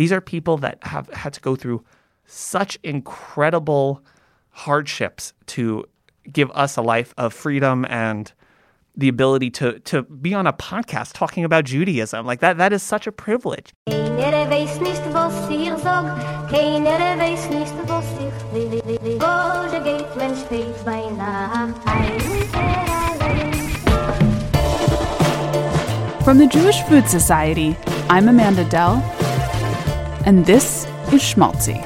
These are people that have had to go through such incredible hardships to give us a life of freedom and the ability to to be on a podcast talking about Judaism. Like that that is such a privilege. From the Jewish Food Society, I'm Amanda Dell, and this is Schmaltzy.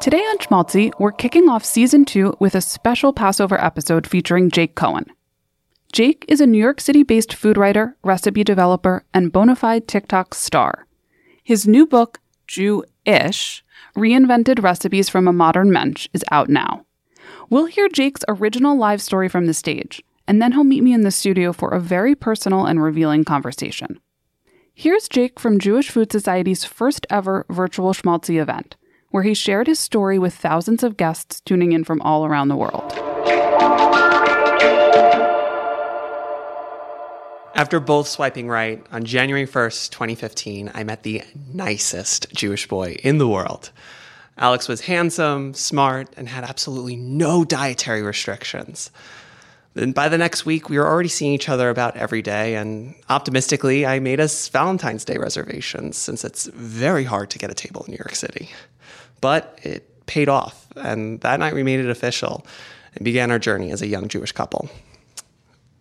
Today on Schmaltzy, we're kicking off season two with a special Passover episode featuring Jake Cohen. Jake is a New York City based food writer, recipe developer, and bona fide TikTok star. His new book, Jew-ish, Reinvented Recipes from a Modern Mensch, is out now. We'll hear Jake's original live story from the stage, and then he'll meet me in the studio for a very personal and revealing conversation. Here's Jake from Jewish Food Society's first ever virtual Schmaltzy event where he shared his story with thousands of guests tuning in from all around the world. After both swiping right, on January 1st, 2015, I met the nicest Jewish boy in the world. Alex was handsome, smart, and had absolutely no dietary restrictions. Then by the next week, we were already seeing each other about every day, and optimistically, I made us Valentine's Day reservations since it's very hard to get a table in New York City. But it paid off, and that night we made it official and began our journey as a young Jewish couple.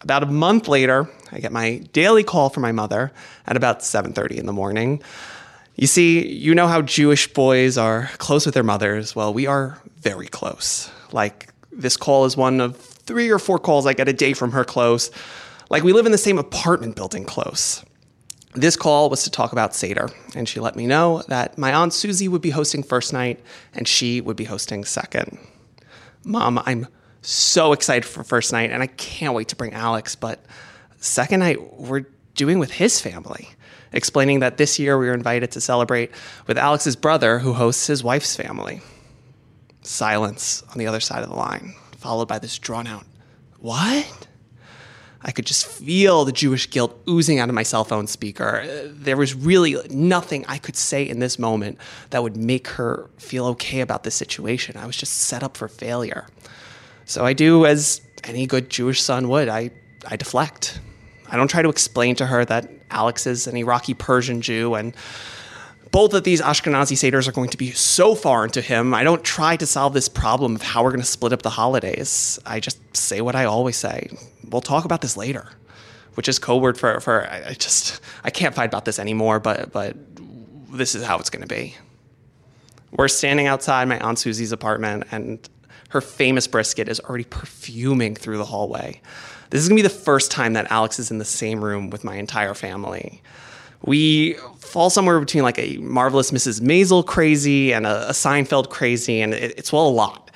About a month later, I get my daily call from my mother at about 7:30 in the morning. You see, you know how Jewish boys are close with their mothers. Well, we are very close. Like this call is one of three or four calls I get a day from her close. Like we live in the same apartment building close. This call was to talk about Seder, and she let me know that my Aunt Susie would be hosting first night and she would be hosting second. Mom, I'm so excited for first night and I can't wait to bring Alex, but second night we're doing with his family, explaining that this year we were invited to celebrate with Alex's brother who hosts his wife's family. Silence on the other side of the line, followed by this drawn out, What? I could just feel the Jewish guilt oozing out of my cell phone speaker. There was really nothing I could say in this moment that would make her feel okay about this situation. I was just set up for failure. So I do as any good Jewish son would I, I deflect. I don't try to explain to her that Alex is an Iraqi Persian Jew and both of these Ashkenazi Seders are going to be so foreign to him. I don't try to solve this problem of how we're going to split up the holidays. I just say what I always say. We'll talk about this later, which is code word for, for I just, I can't fight about this anymore, but, but this is how it's going to be. We're standing outside my Aunt Susie's apartment, and her famous brisket is already perfuming through the hallway. This is to be the first time that Alex is in the same room with my entire family we fall somewhere between like a marvelous Mrs. Maisel crazy and a, a Seinfeld crazy, and it, it's well a lot.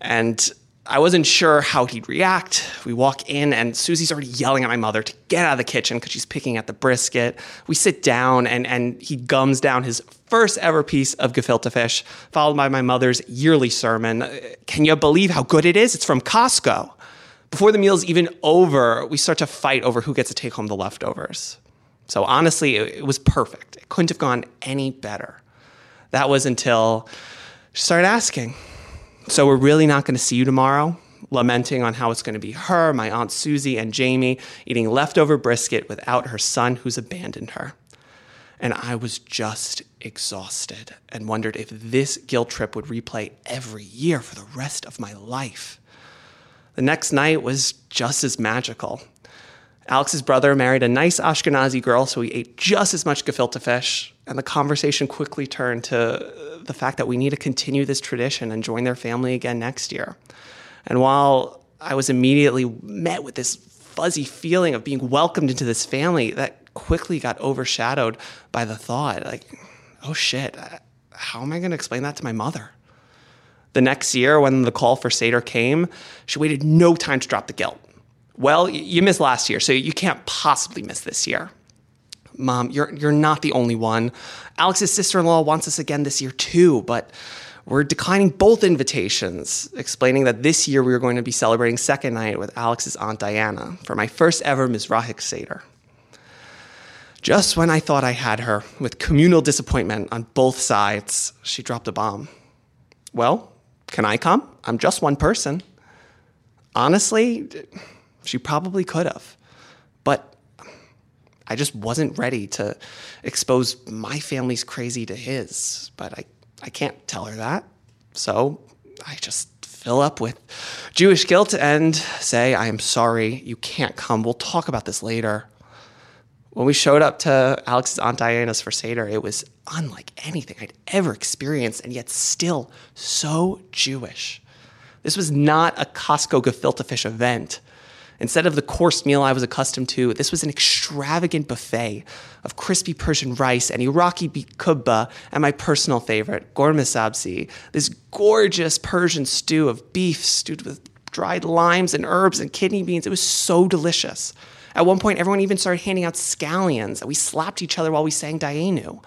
And I wasn't sure how he'd react. We walk in, and Susie's already yelling at my mother to get out of the kitchen because she's picking at the brisket. We sit down, and, and he gums down his first ever piece of gefilte fish, followed by my mother's yearly sermon. Can you believe how good it is? It's from Costco. Before the meal's even over, we start to fight over who gets to take home the leftovers. So honestly, it, it was perfect. It couldn't have gone any better. That was until she started asking. So we're really not going to see you tomorrow? Lamenting on how it's going to be her, my Aunt Susie, and Jamie eating leftover brisket without her son who's abandoned her. And I was just exhausted and wondered if this guilt trip would replay every year for the rest of my life. The next night was just as magical. Alex's brother married a nice Ashkenazi girl, so we ate just as much gefilte fish. And the conversation quickly turned to the fact that we need to continue this tradition and join their family again next year. And while I was immediately met with this fuzzy feeling of being welcomed into this family, that quickly got overshadowed by the thought, like, oh shit, how am I going to explain that to my mother? The next year, when the call for Seder came, she waited no time to drop the guilt. Well, you missed last year, so you can't possibly miss this year. Mom, you're, you're not the only one. Alex's sister in law wants us again this year, too, but we're declining both invitations, explaining that this year we were going to be celebrating second night with Alex's Aunt Diana for my first ever Mizrahic Seder. Just when I thought I had her, with communal disappointment on both sides, she dropped a bomb. Well, can I come? I'm just one person. Honestly, she probably could have. But I just wasn't ready to expose my family's crazy to his. But I, I can't tell her that. So I just fill up with Jewish guilt and say, I am sorry, you can't come. We'll talk about this later when we showed up to Alex's Aunt Diana's for Seder, it was unlike anything I'd ever experienced, and yet still so Jewish. This was not a Costco gefilte fish event. Instead of the course meal I was accustomed to, this was an extravagant buffet of crispy Persian rice and Iraqi kubba, and my personal favorite, ghormeh sabzi, this gorgeous Persian stew of beef stewed with dried limes and herbs and kidney beans. It was so delicious. At one point, everyone even started handing out scallions. and We slapped each other while we sang Dayenu.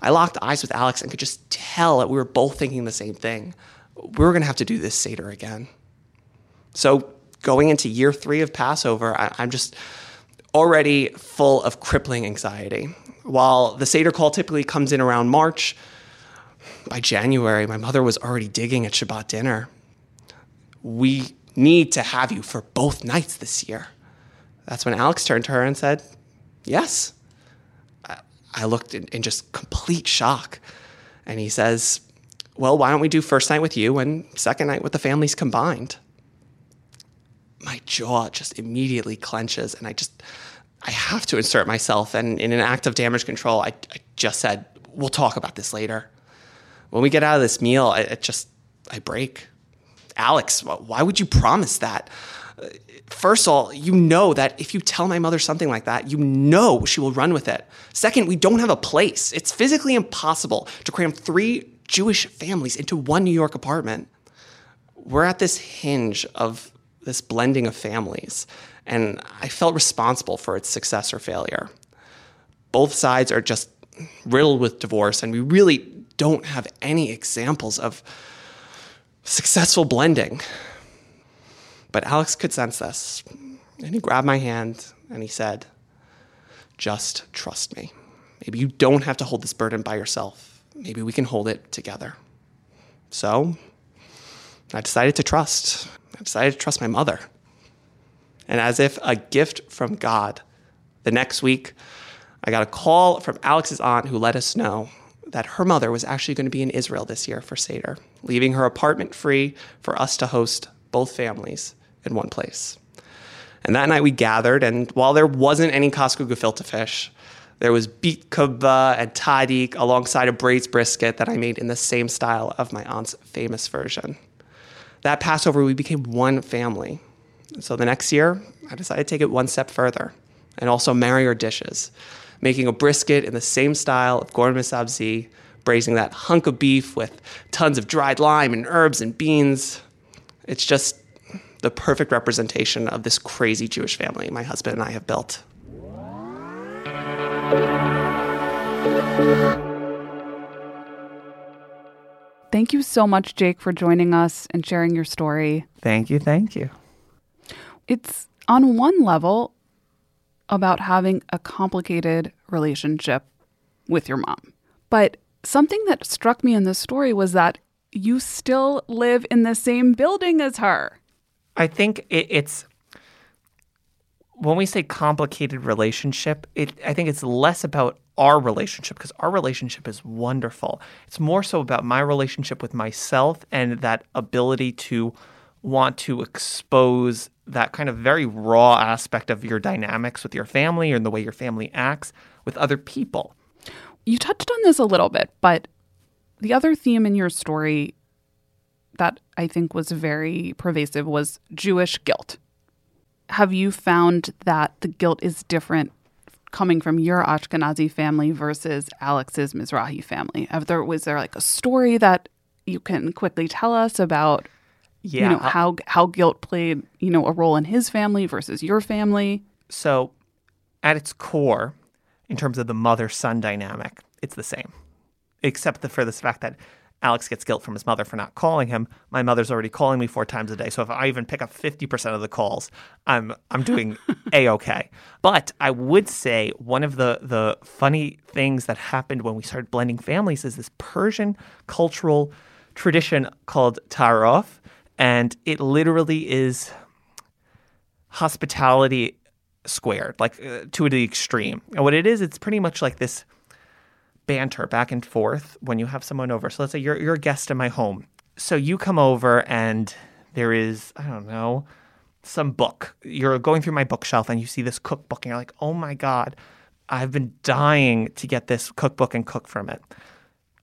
I locked eyes with Alex and could just tell that we were both thinking the same thing. We were going to have to do this Seder again. So, going into year three of Passover, I, I'm just already full of crippling anxiety. While the Seder call typically comes in around March, by January, my mother was already digging at Shabbat dinner. We need to have you for both nights this year. That's when Alex turned to her and said, Yes. I looked in, in, just complete shock. And he says, Well, why don't we do first night with you and second night with the families combined? My jaw just immediately clenches, and I just, I have to insert myself. And in an act of damage control, I, I just said, We'll talk about this later. When we get out of this meal, I, it just, I break. Alex, why would you promise that? First of all, you know that if you tell my mother something like that, you know she will run with it. Second, we don't have a place. It's physically impossible to cram three Jewish families into one New York apartment. We're at this hinge of this blending of families, and I felt responsible for its success or failure. Both sides are just riddled with divorce, and we really don't have any examples of successful blending. But Alex could sense this. And he grabbed my hand and he said, Just trust me. Maybe you don't have to hold this burden by yourself. Maybe we can hold it together. So I decided to trust. I decided to trust my mother. And as if a gift from God, the next week, I got a call from Alex's aunt who let us know that her mother was actually going to be in Israel this year for Seder, leaving her apartment free for us to host both families in one place. And that night we gathered, and while there wasn't any Costco gefilte fish, there was beet kubba and tahdig alongside a braised brisket that I made in the same style of my aunt's famous version. That Passover, we became one family. So the next year, I decided to take it one step further and also marry our dishes, making a brisket in the same style of ghormeh sabzi, braising that hunk of beef with tons of dried lime and herbs and beans. It's just the perfect representation of this crazy Jewish family my husband and I have built. Thank you so much, Jake, for joining us and sharing your story. Thank you. Thank you. It's on one level about having a complicated relationship with your mom. But something that struck me in this story was that you still live in the same building as her. I think it, it's when we say complicated relationship, it I think it's less about our relationship because our relationship is wonderful. It's more so about my relationship with myself and that ability to want to expose that kind of very raw aspect of your dynamics with your family and the way your family acts with other people. You touched on this a little bit, but the other theme in your story that I think was very pervasive was Jewish guilt. Have you found that the guilt is different coming from your Ashkenazi family versus Alex's Mizrahi family? Have there was there like a story that you can quickly tell us about yeah, you know how how guilt played, you know, a role in his family versus your family? So at its core, in terms of the mother son dynamic, it's the same. Except the, for the fact that Alex gets guilt from his mother for not calling him. My mother's already calling me four times a day. So if I even pick up 50% of the calls, I'm I'm doing a okay. But I would say one of the the funny things that happened when we started blending families is this Persian cultural tradition called tarof, and it literally is hospitality squared, like uh, to the extreme. And what it is, it's pretty much like this banter back and forth when you have someone over. So let's say you're you're a guest in my home. So you come over and there is, I don't know, some book. You're going through my bookshelf and you see this cookbook and you're like, "Oh my god, I've been dying to get this cookbook and cook from it."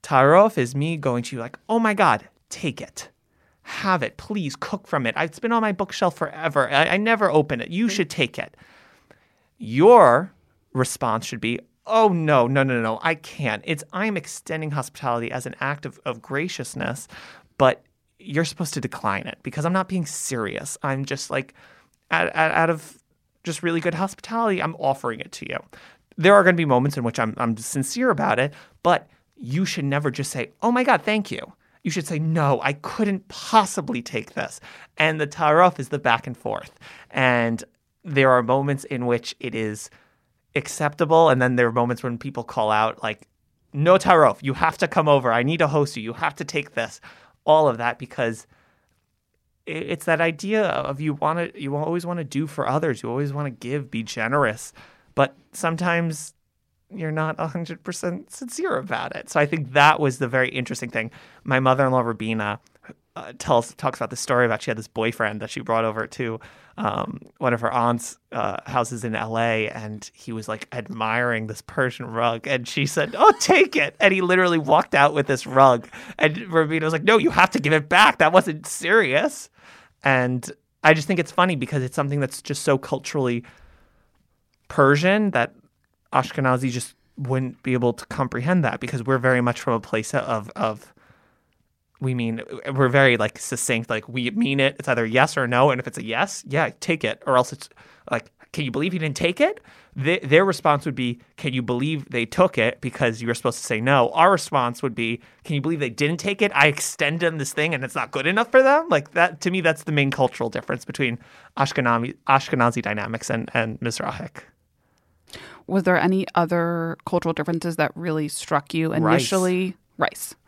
Tarof is me going to you like, "Oh my god, take it." Have it, please cook from it. It's been on my bookshelf forever. I, I never open it. You mm-hmm. should take it. Your response should be, oh no, no, no, no, I can't. It's I'm extending hospitality as an act of, of graciousness, but you're supposed to decline it because I'm not being serious. I'm just like out, out of just really good hospitality, I'm offering it to you. There are going to be moments in which I'm, I'm sincere about it, but you should never just say, oh my God, thank you. You should say, no, I couldn't possibly take this. And the tarof is the back and forth. And there are moments in which it is acceptable. And then there are moments when people call out, like, no tarof, you have to come over. I need to host you. You have to take this. All of that because it's that idea of you want to, you always want to do for others. You always want to give, be generous. But sometimes you're not 100% sincere about it. So I think that was the very interesting thing. My mother in law, Rubina, uh, tells talks about the story about she had this boyfriend that she brought over to um, one of her aunt's uh, houses in L.A. and he was like admiring this Persian rug and she said, "Oh, take it!" And he literally walked out with this rug and Rubina was like, "No, you have to give it back. That wasn't serious." And I just think it's funny because it's something that's just so culturally Persian that Ashkenazi just wouldn't be able to comprehend that because we're very much from a place of of we mean uh, we're very like succinct like we mean it. It's either yes or no and if it's a yes yeah take it or else it's like can you believe you didn't take it? Th- their response would be can you believe they took it because you were supposed to say no? Our response would be can you believe they didn't take it? I extended them this thing and it's not good enough for them? Like that to me that's the main cultural difference between ashkenazi ashkenazi dynamics and and mizrahic was there any other cultural differences that really struck you initially? Rice.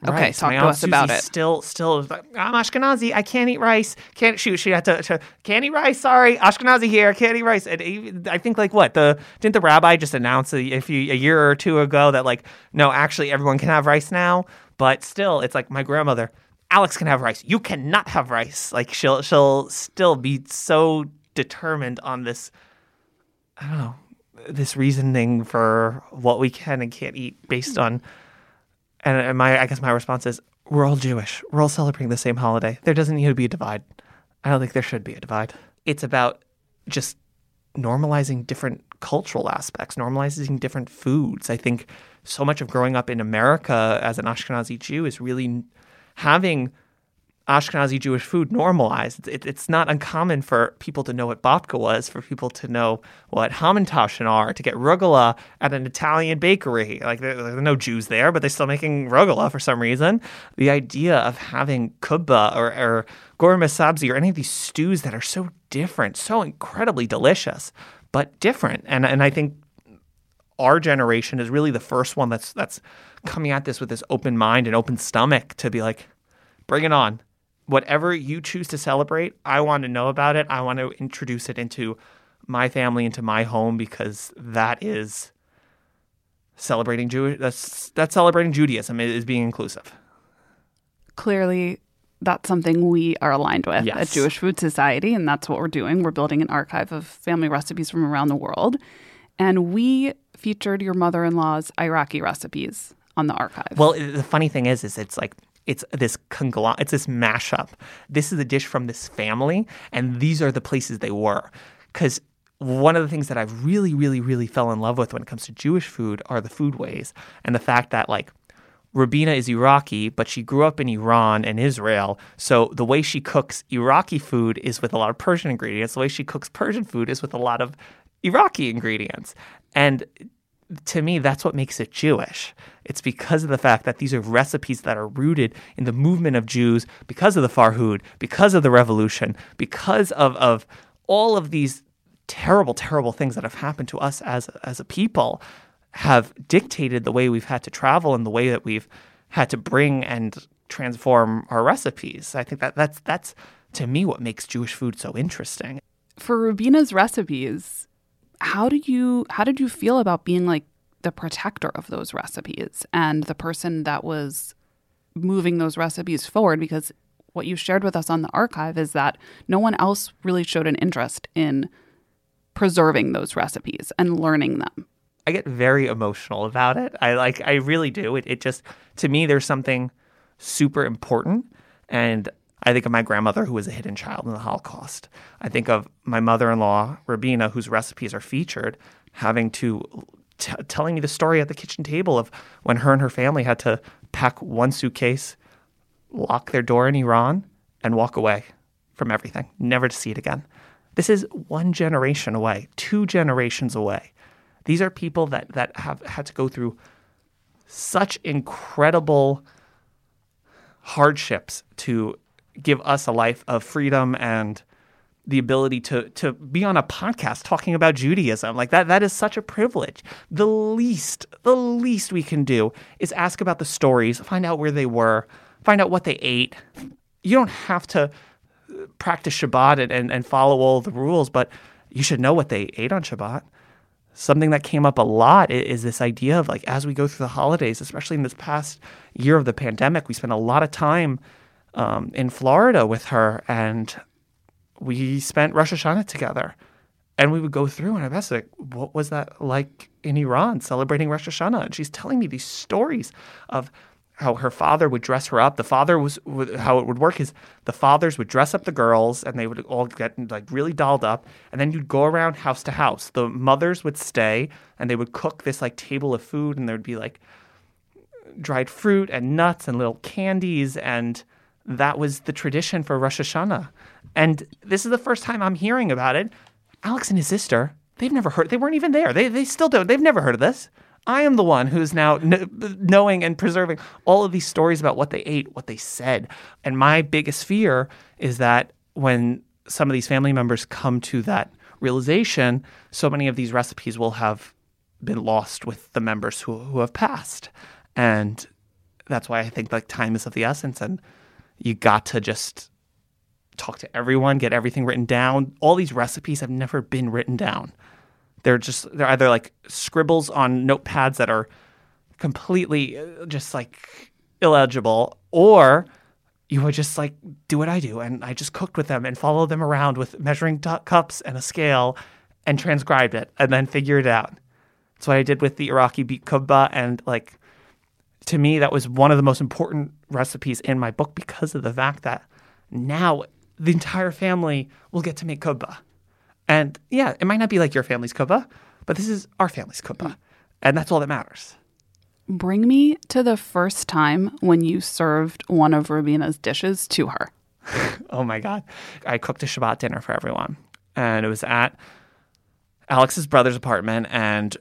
Okay, rice. talk My to us about it. Still, still, like, I'm Ashkenazi. I can't eat rice. Can't shoot. She had to, to can't eat rice. Sorry, Ashkenazi here. Can't eat rice. And I think like what the didn't the rabbi just announce a, a few a year or two ago that like no, actually everyone can have rice now. But still, it's like my grandmother. Alex can have rice. You cannot have rice. Like she'll she'll still be so determined on this. I don't know this reasoning for what we can and can't eat based on and my I guess my response is we're all Jewish. We're all celebrating the same holiday. There doesn't need to be a divide. I don't think there should be a divide. It's about just normalizing different cultural aspects, normalizing different foods. I think so much of growing up in America as an Ashkenazi Jew is really having Ashkenazi Jewish food normalized. It, it's not uncommon for people to know what babka was, for people to know what hamantaschen are, to get rugula at an Italian bakery. Like there, there are no Jews there, but they're still making rugula for some reason. The idea of having kubba or, or sabzi or any of these stews that are so different, so incredibly delicious, but different. And and I think our generation is really the first one that's that's coming at this with this open mind and open stomach to be like, bring it on. Whatever you choose to celebrate, I want to know about it. I want to introduce it into my family, into my home, because that is celebrating Jewish. That's that's celebrating Judaism is being inclusive. Clearly, that's something we are aligned with Yes. at Jewish Food Society, and that's what we're doing. We're building an archive of family recipes from around the world, and we featured your mother-in-law's Iraqi recipes on the archive. Well, the funny thing is, is it's like it's this conglomerate, it's this mashup. This is a dish from this family, and these are the places they were. Because one of the things that I've really, really, really fell in love with when it comes to Jewish food are the foodways and the fact that like Rubina is Iraqi, but she grew up in Iran and Israel. So the way she cooks Iraqi food is with a lot of Persian ingredients. The way she cooks Persian food is with a lot of Iraqi ingredients. And to me, that's what makes it Jewish. It's because of the fact that these are recipes that are rooted in the movement of Jews, because of the Farhud, because of the revolution, because of, of all of these terrible, terrible things that have happened to us as, as a people have dictated the way we've had to travel and the way that we've had to bring and transform our recipes. I think that that's that's to me what makes Jewish food so interesting. For Rubina's recipes, how do you how did you feel about being like the protector of those recipes and the person that was moving those recipes forward because what you shared with us on the archive is that no one else really showed an interest in preserving those recipes and learning them. I get very emotional about it. I like I really do. It it just to me there's something super important and I think of my grandmother who was a hidden child in the Holocaust. I think of my mother-in-law Rubina whose recipes are featured having to t- telling me the story at the kitchen table of when her and her family had to pack one suitcase, lock their door in Iran and walk away from everything, never to see it again. This is one generation away, two generations away. These are people that that have had to go through such incredible hardships to give us a life of freedom and the ability to to be on a podcast talking about Judaism. Like that that is such a privilege. The least the least we can do is ask about the stories, find out where they were, find out what they ate. You don't have to practice Shabbat and, and, and follow all the rules, but you should know what they ate on Shabbat something that came up a lot is this idea of like as we go through the holidays, especially in this past year of the pandemic, we spent a lot of time um, in Florida with her, and we spent Rosh Hashanah together. And we would go through, and I asked, like, what was that like in Iran celebrating Rosh Hashanah? And she's telling me these stories of how her father would dress her up. The father was how it would work is the fathers would dress up the girls and they would all get like really dolled up and then you'd go around house to house. The mothers would stay and they would cook this like table of food and there would be like dried fruit and nuts and little candies and that was the tradition for Rosh Hashanah. And this is the first time I'm hearing about it. Alex and his sister, they've never heard they weren't even there. They they still don't. They've never heard of this. I am the one who's now kn- knowing and preserving all of these stories about what they ate, what they said. And my biggest fear is that when some of these family members come to that realization, so many of these recipes will have been lost with the members who, who have passed. And that's why I think like time is of the essence and you got to just talk to everyone, get everything written down. All these recipes have never been written down. They're just they're either like scribbles on notepads that are completely uh, just like illegible, or you would just like do what I do, and I just cooked with them and followed them around with measuring cups and a scale, and transcribed it, and then figure it out. That's what I did with the Iraqi beet kubba, and like to me, that was one of the most important recipes in my book because of the fact that now the entire family will get to make kubba. And yeah, it might not be like your family's kubba, but this is our family's kubba. Mm. And that's all that matters. Bring me to the first time when you served one of Rubina's dishes to her. oh my God. I cooked a Shabbat dinner for everyone. And it was at Alex's brother's apartment. And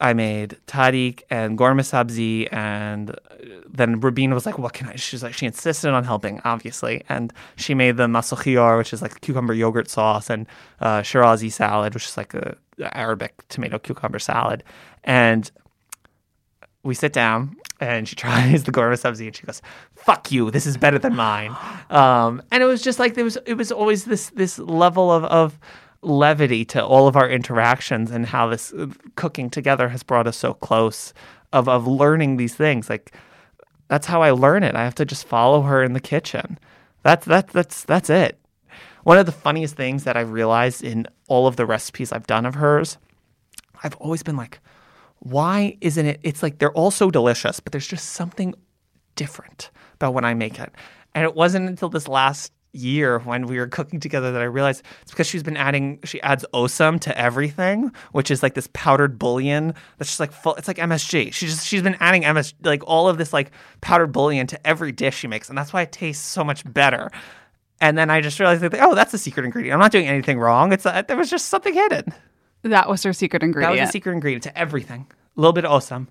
I made tahdig and ghormeh sabzi, and then Rubina was like, "What can I?" She's like, she insisted on helping, obviously, and she made the mast-o-khiar, which is like cucumber yogurt sauce, and uh, Shirazi salad, which is like a Arabic tomato cucumber salad, and we sit down and she tries the ghormeh sabzi and she goes, "Fuck you! This is better than mine." Um, and it was just like there was it was always this this level of of levity to all of our interactions and how this uh, cooking together has brought us so close of of learning these things like that's how I learn it. I have to just follow her in the kitchen. That's that's that's that's it. One of the funniest things that I've realized in all of the recipes I've done of hers, I've always been like, why isn't it? It's like they're all so delicious, but there's just something different about when I make it. And it wasn't until this last year when we were cooking together that I realized it's because she's been adding she adds Osem to everything, which is like this powdered bouillon that's just like full it's like MSG. She just she's been adding MS like all of this like powdered bouillon to every dish she makes, and that's why it tastes so much better. And then I just realized like, oh, that's a secret ingredient. I'm not doing anything wrong. It's uh, there was just something hidden. That was her secret ingredient. That was a secret ingredient to everything. a little bit of Osem.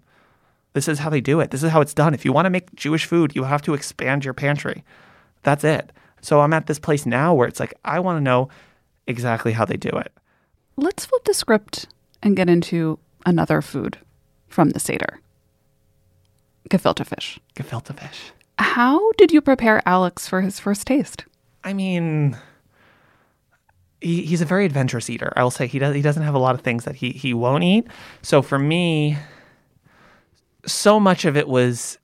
This is how they do it. This is how it's done. If you want to make Jewish food, you have to expand your pantry. That's it. So I'm at this place now where it's like, I want to know exactly how they do it. Let's flip the script and get into another food from the Seder gefilte fish. Gefilte fish. How did you prepare Alex for his first taste? I mean, he, he's a very adventurous eater. I will say he does. He doesn't have a lot of things that he he won't eat. So for me, so much of it was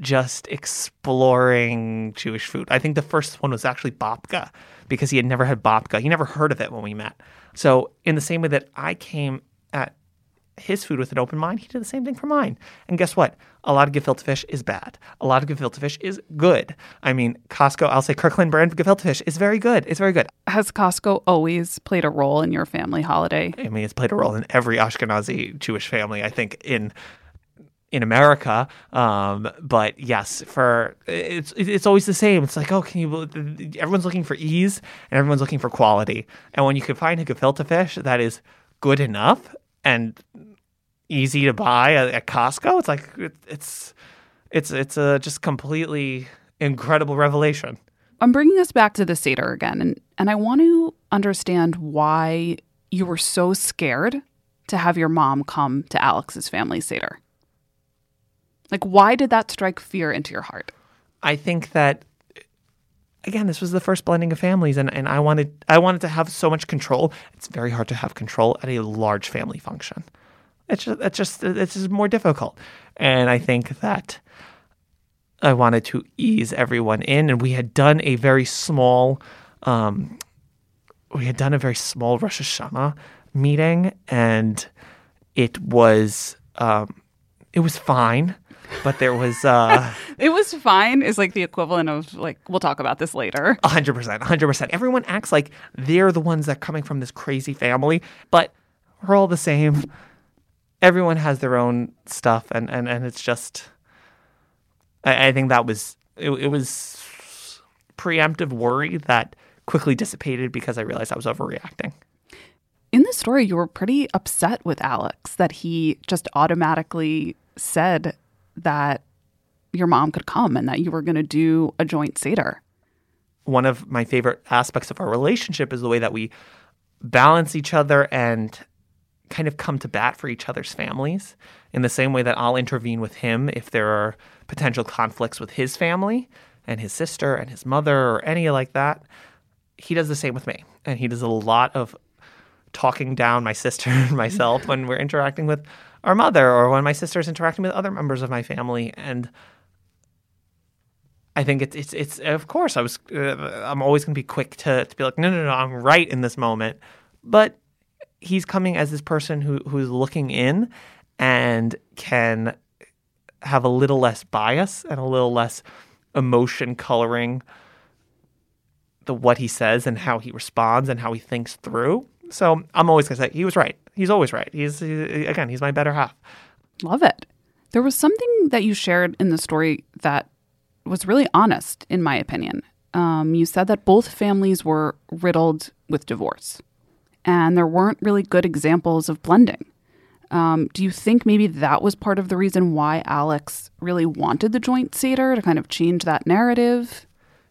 just exploring Jewish food. I think the first one was actually babka because he had never had babka. He never heard of it when we met. So in the same way that I came at his food with an open mind, he did the same thing for mine. And guess what? A lot of gefilte fish is bad. A lot of gefilte fish is good. I mean, Costco, I'll say Kirkland brand gefilte fish is very good. It's very good. Has Costco always played a role in your family holiday? I mean, it's played a role in every Ashkenazi Jewish family, I think, in in America. Um, but yes, for it's it's always the same. It's like, oh, can you? Everyone's looking for ease and everyone's looking for quality. And when you can find a gefilte fish that is good enough and easy to buy at, Costco, it's like it, it's it's it's a just completely incredible revelation. I'm bringing us back to the Seder again, and, and I want to understand why you were so scared to have your mom come to Alex's family Seder. Like, why did that strike fear into your heart? I think that again, this was the first blending of families, and, and I wanted I wanted to have so much control. It's very hard to have control at a large family function. It's just it's just it's more difficult, and I think that I wanted to ease everyone in, and we had done a very small, um, we had done a very small Rosh Hashanah meeting, and it was um, it was fine but there was uh it was fine is like the equivalent of like we'll talk about this later. 100% 100% everyone acts like they're the ones that are coming from this crazy family but we're all the same. Everyone has their own stuff and and, and it's just I, I think that was it, it was preemptive worry that quickly dissipated because i realized i was overreacting. In the story you were pretty upset with alex that he just automatically said that your mom could come and that you were going to do a joint Seder. One of my favorite aspects of our relationship is the way that we balance each other and kind of come to bat for each other's families in the same way that I'll intervene with him if there are potential conflicts with his family and his sister and his mother or any like that. He does the same with me. And he does a lot of talking down my sister and myself when we're interacting with our mother or when my sister's interacting with other members of my family. And I think it's it's it's of course I was uh, I'm always going to be quick to to be like no no no I'm right in this moment. But he's coming as this person who who's looking in and can have a little less bias and a little less emotion coloring the what he says and how he responds and how he thinks through. So I'm always going to say he was right. He's always right. He's he, again, he's my better half. Love it. There was something that you shared in the story that was really honest, in my opinion. Um, you said that both families were riddled with divorce, and there weren't really good examples of blending. Um, do you think maybe that was part of the reason why Alex really wanted the joint Seder to kind of change that narrative?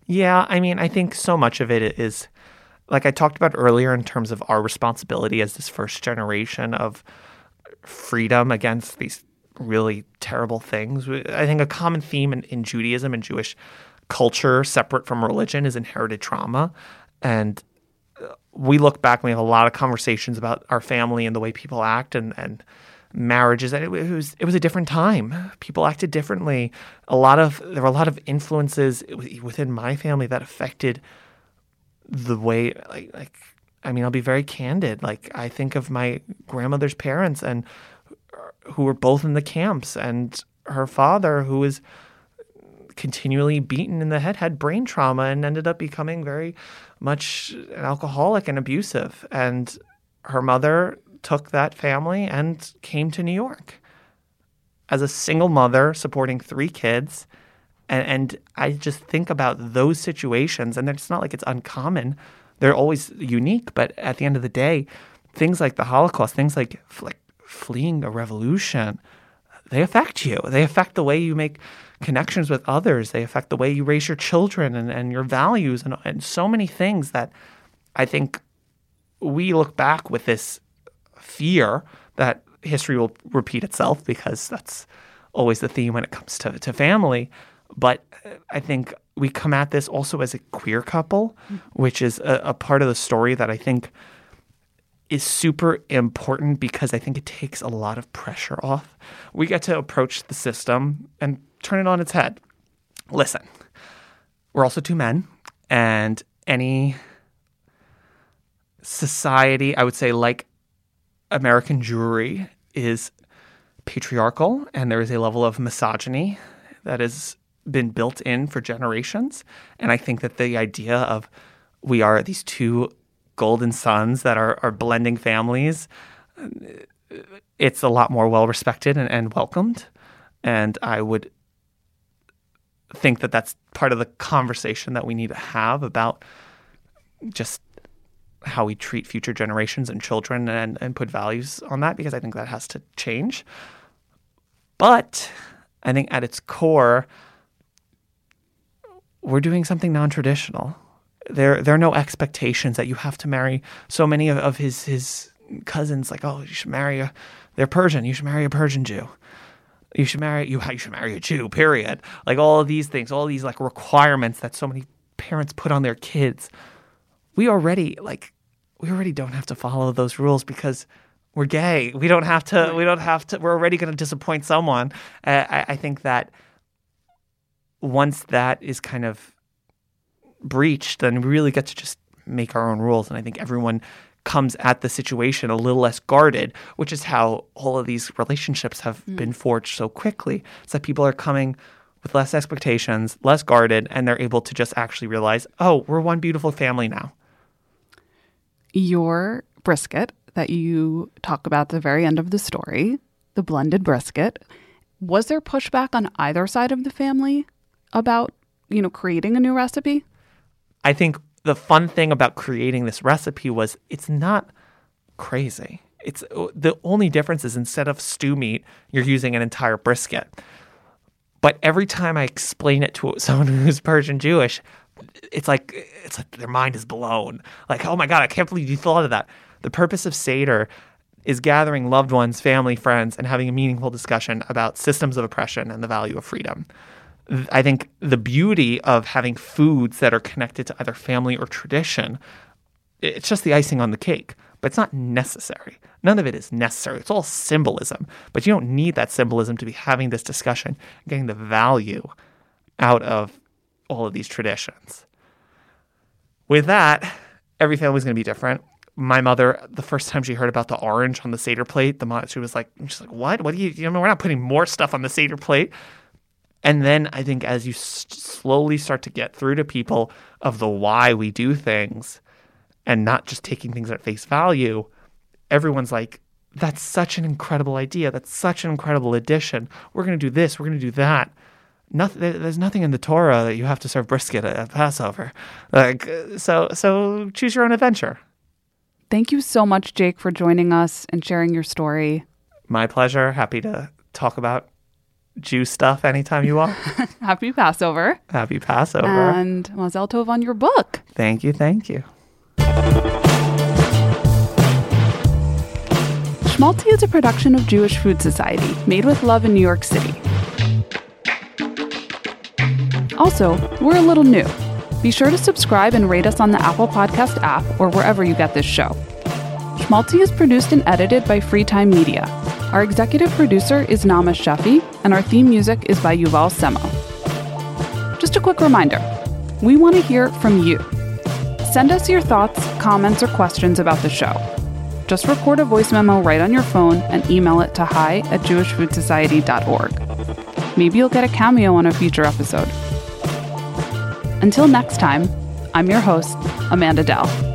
Yeah, I mean, I think so much of it is like I talked about earlier in terms of our responsibility as this first generation of freedom against these really terrible things. I think a common theme in, in Judaism and Jewish culture, separate from religion, is inherited trauma. And uh, we look back and we have a lot of conversations about our family and the way people act and, and marriages. It was it was a different time. People acted differently. A lot of there were a lot of influences within my family that affected the way like like I mean, I'll be very candid. Like I think of my grandmother's parents and who were both in the camps and her father who was continually beaten in the head had brain trauma and ended up becoming very much an alcoholic and abusive and her mother took that family and came to New York as a single mother supporting three kids and, and I just think about those situations, and it's not like it's uncommon. They're always unique, but at the end of the day, things like the Holocaust, things like like fleeing a revolution, they affect you. They affect the way you make connections with others. They affect the way you raise your children and, and your values and, and so many things that I think we look back with this fear that history will repeat itself because that's always the theme when it comes to, to family. But uh, I think we come at this also as a queer couple, which is a, a part of the story that I think is super important because I think it takes a lot of pressure off. We get to approach the system and turn it on its head. Listen, we're also two men, and any society, I would say, like American Jewry, is patriarchal, and there is a level of misogyny that has been built in for generations. And I think that the idea of we are these two golden sons that are, are blending families, uh, it's a lot more well respected and, and welcomed. And I would think that that's part of the conversation that we need to have about just how we treat future generations and children and, and put values on that because I think that has to change. But I think at its core, we're doing something non-traditional. There, there are no expectations that you have to marry so many of, of his his cousins. Like, oh, you should marry a, they're Persian. You should marry a Persian Jew. You should marry you. You should marry a Jew. Period. Like all of these things, all these like requirements that so many parents put on their kids. We already like, we already don't have to follow those rules because we're gay. We don't have to. We don't have to. We're already going to disappoint someone. Uh, I, I think that once that is kind of breached, then we really get to just make our own rules. And I think everyone comes at the situation a little less guarded, which is how all of these relationships have mm. been forged so quickly. It's that people are coming with less expectations, less guarded, and they're able to just actually realize, oh, we're one beautiful family now. Your brisket that you talk about at the very end of the story, the blended brisket, was there pushback on either side of the family? About, you know, creating a new recipe? I think the fun thing about creating this recipe was it's not crazy. It's uh, the only difference is instead of stew meat, you're using an entire brisket. But every time I explain it to someone who's Persian Jewish, it's like it's like their mind is blown. Like, oh my god, I can't believe you thought of that. The purpose of Seder is gathering loved ones, family, friends, and having a meaningful discussion about systems of oppression and the value of freedom. I think the beauty of having foods that are connected to either family or tradition, it's just the icing on the cake, but it's not necessary. None of it is necessary. It's all symbolism, but you don't need that symbolism to be having this discussion, getting the value out of all of these traditions. With that, every family is going to be different. My mother, the first time she heard about the orange on the Seder plate, the mom, she was like, she's like, what? What do you, you know, we're not putting more stuff on the Seder plate. And then I think as you s- slowly start to get through to people of the why we do things and not just taking things at face value, everyone's like, that's such an incredible idea. That's such an incredible addition. We're going to do this. We're going to do that. Nothing, there's nothing in the Torah that you have to serve brisket at, at Passover. Like, so, so choose your own adventure. Thank you so much, Jake, for joining us and sharing your story. My pleasure. Happy to talk about Jew stuff anytime you want. Happy Passover. Happy Passover. And Mazel Tov on your book. Thank you. Thank you. Schmaltzy is a production of Jewish Food Society, made with love in New York City. Also, we're a little new. Be sure to subscribe and rate us on the Apple Podcast app or wherever you get this show. Schmaltzy is produced and edited by Freetime Media. Our executive producer is Naama Shefi, and our theme music is by Yuval Semo. Just a quick reminder we want to hear from you. Send us your thoughts, comments, or questions about the show. Just record a voice memo right on your phone and email it to hi at jewishfoodsociety.org. Maybe you'll get a cameo on a future episode. Until next time, I'm your host, Amanda Dell.